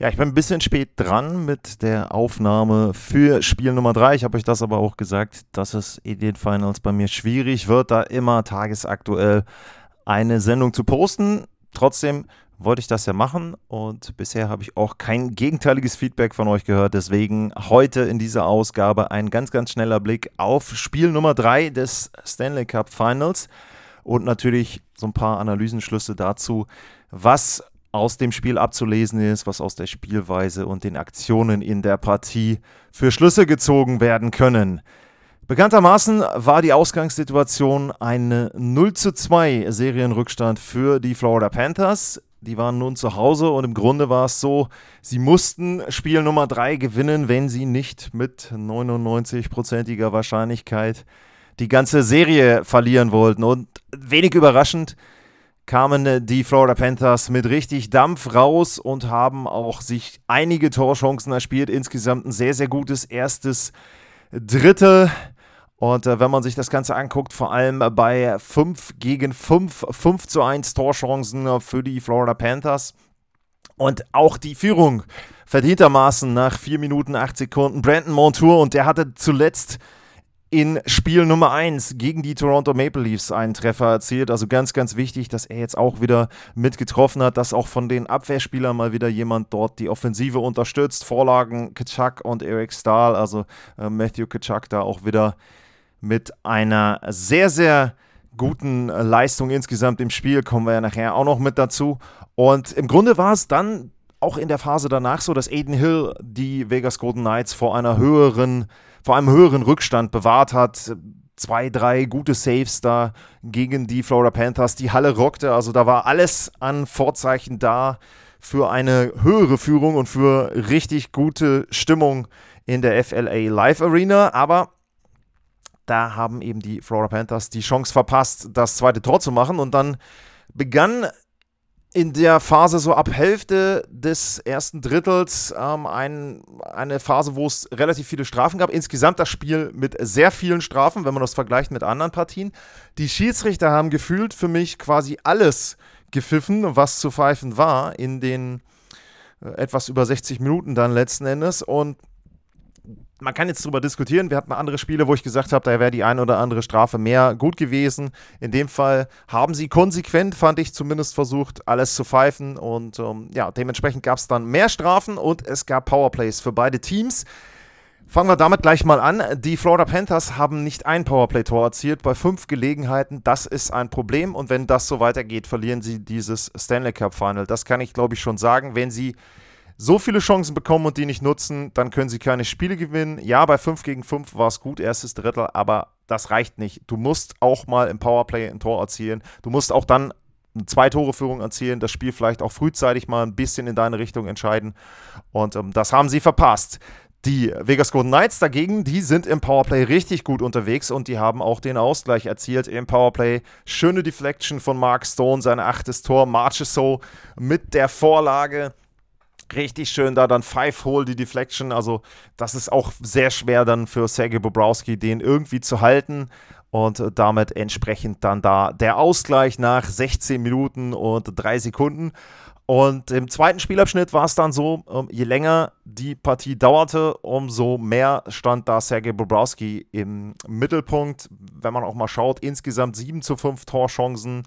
Ja, ich bin ein bisschen spät dran mit der Aufnahme für Spiel Nummer 3. Ich habe euch das aber auch gesagt, dass es in den Finals bei mir schwierig wird, da immer tagesaktuell eine Sendung zu posten. Trotzdem wollte ich das ja machen und bisher habe ich auch kein gegenteiliges Feedback von euch gehört. Deswegen heute in dieser Ausgabe ein ganz, ganz schneller Blick auf Spiel Nummer 3 des Stanley Cup Finals und natürlich so ein paar Analysenschlüsse dazu, was aus dem Spiel abzulesen ist, was aus der Spielweise und den Aktionen in der Partie für Schlüsse gezogen werden können. Bekanntermaßen war die Ausgangssituation eine 0 zu 2 Serienrückstand für die Florida Panthers. Die waren nun zu Hause und im Grunde war es so, sie mussten Spiel Nummer 3 gewinnen, wenn sie nicht mit 99%iger Wahrscheinlichkeit die ganze Serie verlieren wollten. Und wenig überraschend kamen die Florida Panthers mit richtig Dampf raus und haben auch sich einige Torchancen erspielt. Insgesamt ein sehr, sehr gutes erstes Drittel. Und äh, wenn man sich das Ganze anguckt, vor allem bei 5 gegen 5, 5 zu 1 Torchancen für die Florida Panthers. Und auch die Führung verdientermaßen nach 4 Minuten 8 Sekunden. Brandon Montour und der hatte zuletzt in Spiel Nummer 1 gegen die Toronto Maple Leafs einen Treffer erzielt. Also ganz, ganz wichtig, dass er jetzt auch wieder mitgetroffen hat, dass auch von den Abwehrspielern mal wieder jemand dort die Offensive unterstützt. Vorlagen Kitschak und Eric Stahl, also äh, Matthew Kitschak da auch wieder mit einer sehr, sehr guten Leistung insgesamt im Spiel. Kommen wir ja nachher auch noch mit dazu. Und im Grunde war es dann auch in der Phase danach so, dass Aiden Hill die Vegas Golden Knights vor einer höheren vor einem höheren Rückstand bewahrt hat. Zwei, drei gute Saves da gegen die Florida Panthers. Die Halle rockte, also da war alles an Vorzeichen da für eine höhere Führung und für richtig gute Stimmung in der FLA Live Arena. Aber da haben eben die Florida Panthers die Chance verpasst, das zweite Tor zu machen. Und dann begann in der Phase so ab Hälfte des ersten Drittels ähm, ein, eine Phase, wo es relativ viele Strafen gab. Insgesamt das Spiel mit sehr vielen Strafen, wenn man das vergleicht mit anderen Partien. Die Schiedsrichter haben gefühlt für mich quasi alles gepfiffen, was zu pfeifen war in den äh, etwas über 60 Minuten dann letzten Endes. Und man kann jetzt darüber diskutieren. Wir hatten andere Spiele, wo ich gesagt habe, da wäre die eine oder andere Strafe mehr gut gewesen. In dem Fall haben sie konsequent, fand ich zumindest, versucht, alles zu pfeifen. Und ähm, ja, dementsprechend gab es dann mehr Strafen und es gab Powerplays für beide Teams. Fangen wir damit gleich mal an. Die Florida Panthers haben nicht ein Powerplay-Tor erzielt bei fünf Gelegenheiten. Das ist ein Problem. Und wenn das so weitergeht, verlieren sie dieses Stanley Cup Final. Das kann ich, glaube ich, schon sagen. Wenn sie so viele Chancen bekommen und die nicht nutzen, dann können sie keine Spiele gewinnen. Ja, bei 5 gegen 5 war es gut, erstes Drittel, aber das reicht nicht. Du musst auch mal im Powerplay ein Tor erzielen. Du musst auch dann eine Zwei-Tore-Führung erzielen, das Spiel vielleicht auch frühzeitig mal ein bisschen in deine Richtung entscheiden. Und ähm, das haben sie verpasst. Die Vegas Golden Knights dagegen, die sind im Powerplay richtig gut unterwegs und die haben auch den Ausgleich erzielt im Powerplay. Schöne Deflection von Mark Stone, sein achtes Tor. Marcheso mit der Vorlage richtig schön da dann Five-Hole, die Deflection. Also, das ist auch sehr schwer dann für Sergei Bobrowski, den irgendwie zu halten. Und damit entsprechend dann da der Ausgleich nach 16 Minuten und 3 Sekunden. Und im zweiten Spielabschnitt war es dann so, ähm, je länger die Partie dauerte, umso mehr stand da Sergei Bobrowski im Mittelpunkt. Wenn man auch mal schaut, insgesamt 7 zu 5 Torchancen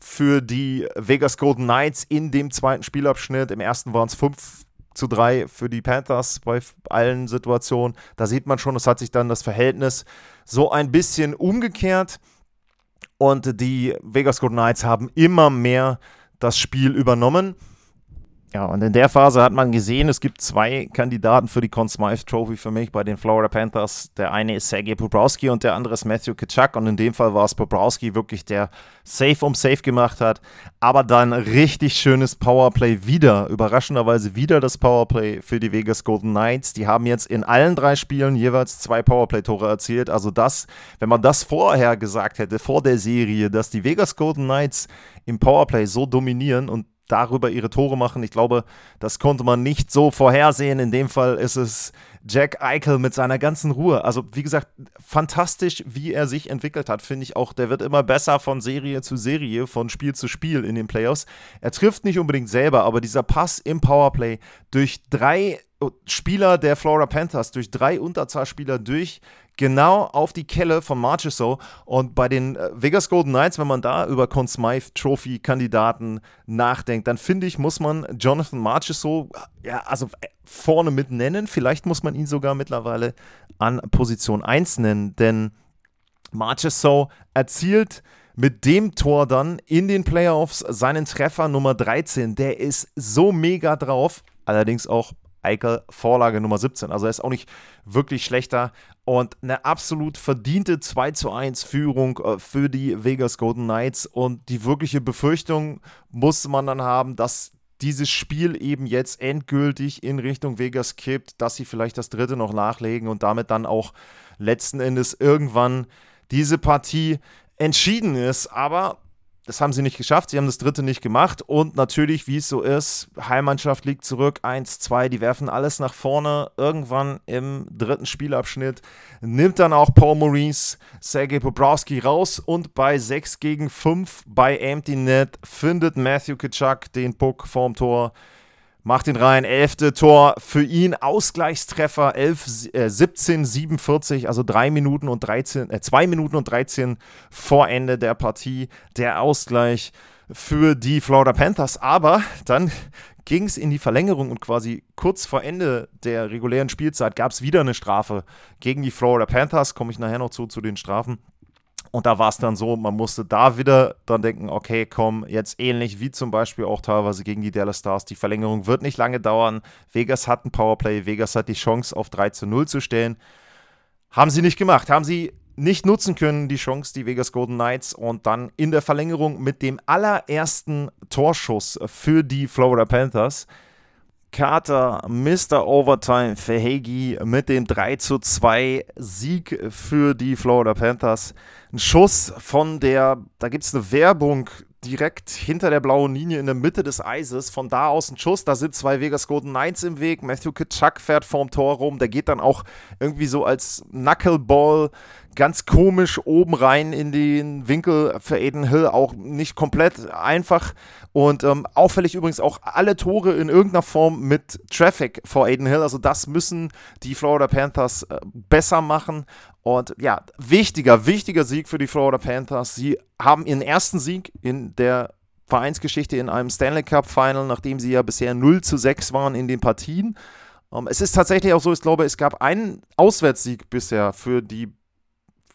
für die Vegas Golden Knights in dem zweiten Spielabschnitt. Im ersten waren es 5 zu 3 für die Panthers bei allen Situationen. Da sieht man schon, es hat sich dann das Verhältnis so ein bisschen umgekehrt. Und die Vegas Golden Knights haben immer mehr das Spiel übernommen. Ja, und in der Phase hat man gesehen, es gibt zwei Kandidaten für die Conn Smythe Trophy für mich bei den Florida Panthers. Der eine ist Sergei Bobrowski und der andere ist Matthew Kitschak. Und in dem Fall war es Bobrowski wirklich, der Safe um Safe gemacht hat. Aber dann richtig schönes Powerplay wieder. Überraschenderweise wieder das Powerplay für die Vegas Golden Knights. Die haben jetzt in allen drei Spielen jeweils zwei Powerplay-Tore erzielt. Also das, wenn man das vorher gesagt hätte, vor der Serie, dass die Vegas Golden Knights im Powerplay so dominieren und darüber ihre Tore machen. Ich glaube, das konnte man nicht so vorhersehen. In dem Fall ist es Jack Eichel mit seiner ganzen Ruhe. Also, wie gesagt, fantastisch, wie er sich entwickelt hat, finde ich auch. Der wird immer besser von Serie zu Serie, von Spiel zu Spiel in den Playoffs. Er trifft nicht unbedingt selber, aber dieser Pass im Powerplay durch drei Spieler der Florida Panthers, durch drei Unterzahlspieler durch genau auf die Kelle von Marchessault. Und bei den äh, Vegas Golden Knights, wenn man da über Conn Smythe Trophy Kandidaten nachdenkt, dann finde ich, muss man Jonathan Marchessault ja, also äh, vorne mit nennen. Vielleicht muss man ihn sogar mittlerweile an Position 1 nennen, denn Marchessault erzielt mit dem Tor dann in den Playoffs seinen Treffer Nummer 13. Der ist so mega drauf, allerdings auch Eichel Vorlage Nummer 17. Also er ist auch nicht wirklich schlechter und eine absolut verdiente 2 zu 1 Führung äh, für die Vegas Golden Knights und die wirkliche Befürchtung muss man dann haben, dass dieses Spiel eben jetzt endgültig in Richtung Vegas kippt, dass sie vielleicht das dritte noch nachlegen und damit dann auch letzten Endes irgendwann diese Partie entschieden ist. Aber das haben sie nicht geschafft. Sie haben das dritte nicht gemacht. Und natürlich, wie es so ist, Heimmannschaft liegt zurück, 1-2, die werfen alles nach vorne. Irgendwann im dritten Spielabschnitt nimmt dann auch Paul Maurice Sergei Pobrowski raus und bei 6 gegen 5 bei Empty Net findet Matthew Kitschak den Puck vorm Tor macht ihn rein. Elfte Tor für ihn. Ausgleichstreffer 11, äh, 17, 47, also 3 Minuten und 13, äh, 2 Minuten und 13 vor Ende der Partie. Der Ausgleich für die Florida Panthers. Aber dann ging es in die Verlängerung und quasi kurz vor Ende der regulären Spielzeit gab es wieder eine Strafe gegen die Florida Panthers. Komme ich nachher noch zu, zu den Strafen. Und da war es dann so, man musste da wieder dann denken, okay, komm, jetzt ähnlich wie zum Beispiel auch teilweise gegen die Dallas Stars, die Verlängerung wird nicht lange dauern. Vegas hat ein Powerplay, Vegas hat die Chance auf 3 zu 0 zu stellen. Haben sie nicht gemacht, haben sie nicht nutzen können, die Chance, die Vegas Golden Knights. Und dann in der Verlängerung mit dem allerersten Torschuss für die Florida Panthers Carter, Mr. Overtime, Verhegi mit dem 3 zu 2 Sieg für die Florida Panthers. Ein Schuss von der, da gibt es eine Werbung direkt hinter der blauen Linie in der Mitte des Eises. Von da aus ein Schuss, da sind zwei Vegas Golden Knights im Weg. Matthew Kitschak fährt vorm Tor rum. Der geht dann auch irgendwie so als Knuckleball ganz komisch oben rein in den Winkel für Aiden Hill. Auch nicht komplett einfach. Und ähm, auffällig übrigens auch alle Tore in irgendeiner Form mit Traffic vor Aiden Hill. Also das müssen die Florida Panthers äh, besser machen. Und ja, wichtiger, wichtiger Sieg für die Florida Panthers. Sie haben ihren ersten Sieg in der Vereinsgeschichte in einem Stanley Cup Final, nachdem sie ja bisher 0 zu 6 waren in den Partien. Um, ähm, es ist tatsächlich auch so, ich glaube, es gab einen Auswärtssieg bisher für die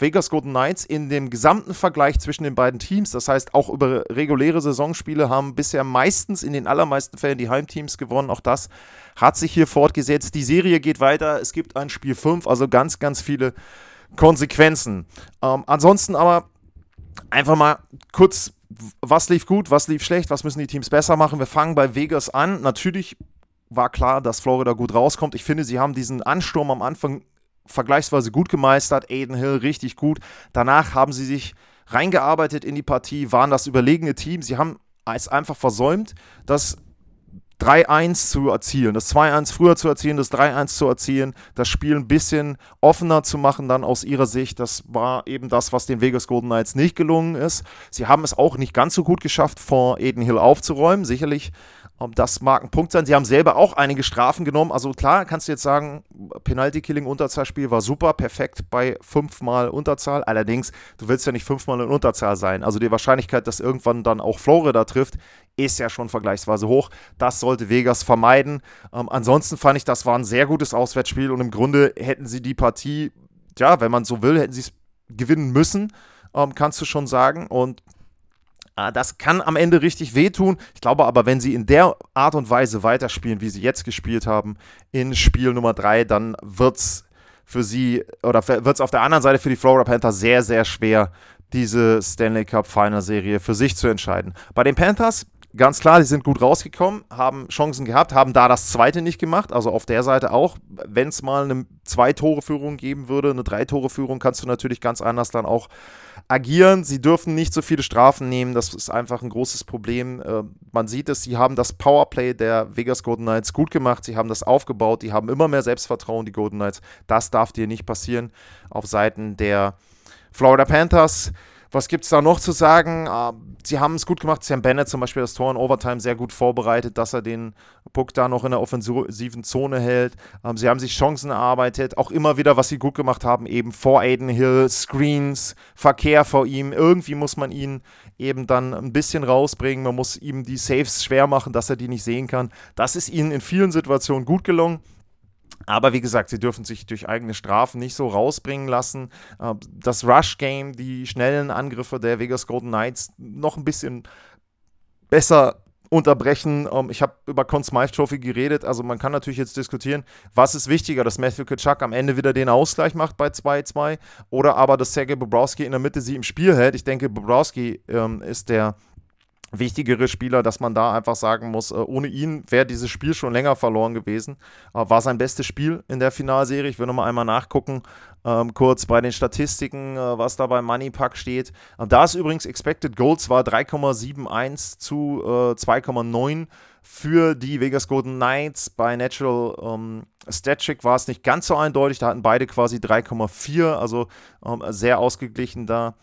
Vegas Golden Knights in dem gesamten Vergleich zwischen den beiden Teams. Das heißt, auch über reguläre Saisonspiele haben bisher meistens in den allermeisten Fällen die Heimteams gewonnen. Auch das hat sich hier fortgesetzt. Die Serie geht weiter. Es gibt ein Spiel 5, also ganz, ganz viele Konsequenzen. Ähm, ansonsten aber einfach mal kurz, was lief gut, was lief schlecht, was müssen die Teams besser machen. Wir fangen bei Vegas an. Natürlich war klar, dass Florida gut rauskommt. Ich finde, sie haben diesen Ansturm am Anfang vergleichsweise gut gemeistert. Aiden Hill richtig gut. Danach haben sie sich reingearbeitet in die Partie, waren das überlegene Team. Sie haben es einfach versäumt, das 3-1 zu erzielen, das 2-1 früher zu erzielen, das 3-1 zu erzielen, das Spiel ein bisschen offener zu machen dann aus ihrer Sicht. Das war eben das, was den Vegas Golden Knights nicht gelungen ist. Sie haben es auch nicht ganz so gut geschafft, vor Eden Hill aufzuräumen. Sicherlich das mag ein Punkt sein. Sie haben selber auch einige Strafen genommen. Also klar, kannst du jetzt sagen, Penalty-Killing, Unterzahlspiel war super, perfekt bei fünfmal Unterzahl. Allerdings, du willst ja nicht fünfmal in Unterzahl sein. Also die Wahrscheinlichkeit, dass irgendwann dann auch Florida trifft, ist ja schon vergleichsweise hoch. Das sollte Vegas vermeiden. Ähm, ansonsten fand ich, das war ein sehr gutes Auswärtsspiel und im Grunde hätten sie die Partie, ja, wenn man so will, hätten sie es gewinnen müssen, ähm, kannst du schon sagen. Und das kann am Ende richtig wehtun. Ich glaube aber, wenn sie in der Art und Weise weiterspielen, wie sie jetzt gespielt haben, in Spiel Nummer 3, dann wird es für sie oder wird es auf der anderen Seite für die Florida Panthers sehr, sehr schwer, diese Stanley Cup Final Serie für sich zu entscheiden. Bei den Panthers Ganz klar, die sind gut rausgekommen, haben Chancen gehabt, haben da das zweite nicht gemacht. Also auf der Seite auch, wenn es mal eine Zwei-Tore-Führung geben würde, eine Drei-Tore-Führung, kannst du natürlich ganz anders dann auch agieren. Sie dürfen nicht so viele Strafen nehmen, das ist einfach ein großes Problem. Äh, man sieht es, sie haben das Powerplay der Vegas Golden Knights gut gemacht, sie haben das aufgebaut, die haben immer mehr Selbstvertrauen, die Golden Knights. Das darf dir nicht passieren auf Seiten der Florida Panthers. Was gibt es da noch zu sagen? Uh, sie haben es gut gemacht. Sam Bennett zum Beispiel das Tor in Overtime sehr gut vorbereitet, dass er den Puck da noch in der offensiven Zone hält. Ähm, sie haben sich Chancen erarbeitet. Auch immer wieder, was sie gut gemacht haben, eben vor Aiden Hill, Screens, Verkehr vor ihm. Irgendwie muss man ihn eben dann ein bisschen rausbringen. Man muss ihm die Saves schwer machen, dass er die nicht sehen kann. Das ist ihnen in vielen Situationen gut gelungen. Aber wie gesagt, sie dürfen sich durch eigene Strafen nicht so rausbringen lassen. Äh, das Rush-Game, die schnellen Angriffe der Vegas Golden Knights noch ein bisschen besser unterbrechen. Ähm, ich habe über Conn Smythe Trophy geredet. Also man kann natürlich jetzt diskutieren, was ist wichtiger, dass Matthew Kitschak am Ende wieder den Ausgleich macht bei 2-2 oder aber, dass Sergei Bobrowski in der Mitte sie im Spiel hält. Ich denke, Bobrowski ähm, ist der wichtigere Spieler, dass man da einfach sagen muss, äh, ohne ihn wäre dieses Spiel schon länger verloren gewesen. Äh, war sein bestes Spiel in der Finalserie. Ich will nochmal einmal nachgucken, ähm, kurz bei den Statistiken, äh, was da bei Moneypack steht. Äh, da ist übrigens Expected Goals war 3,71 zu äh, 2,9 für die Vegas Golden Knights. Bei Natural ähm, Static war es nicht ganz so eindeutig. Da hatten beide quasi 3,4, also ähm, sehr ausgeglichen da.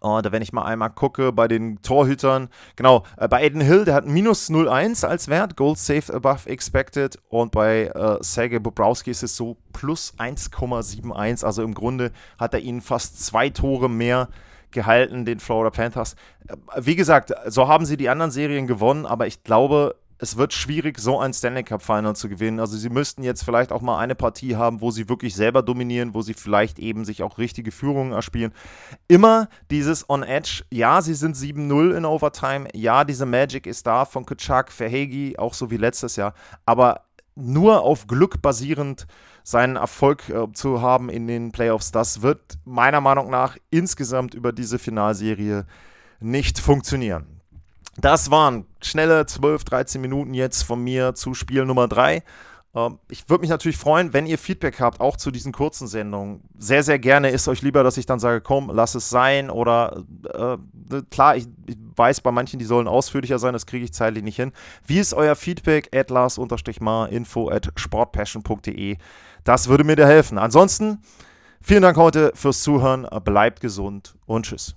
Und wenn ich mal einmal gucke bei den Torhütern, genau, äh, bei Aiden Hill, der hat minus 0,1 als Wert, Gold Saved Above Expected. Und bei äh, Sergei Bobrowski ist es so plus 1,71. Also im Grunde hat er ihnen fast zwei Tore mehr gehalten, den Florida Panthers. Äh, wie gesagt, so haben sie die anderen Serien gewonnen, aber ich glaube, es wird schwierig, so ein Stanley Cup Final zu gewinnen. Also sie müssten jetzt vielleicht auch mal eine Partie haben, wo sie wirklich selber dominieren, wo sie vielleicht eben sich auch richtige Führungen erspielen. Immer dieses On Edge, ja, sie sind 7-0 in Overtime, ja, diese Magic ist da von Kutschak, Verhegi, auch so wie letztes Jahr, aber nur auf Glück basierend seinen Erfolg äh, zu haben in den Playoffs, das wird meiner Meinung nach insgesamt über diese Finalserie nicht funktionieren. Das waren schnelle 12, 13 Minuten jetzt von mir zu Spiel Nummer 3. Ähm, ich würde mich natürlich freuen, wenn ihr Feedback habt, auch zu diesen kurzen Sendungen. Sehr, sehr gerne ist euch lieber, dass ich dann sage, komm, lass es sein. Oder äh, klar, ich, ich, weiß bei manchen, die sollen ausführlicher sein, das kriege ich zeitlich nicht hin. Wie ist euer Feedback? At Lars-Mar, info at sportpassion.de. Das würde mir dir helfen. Ansonsten, vielen Dank heute fürs Zuhören. Bleibt gesund und tschüss.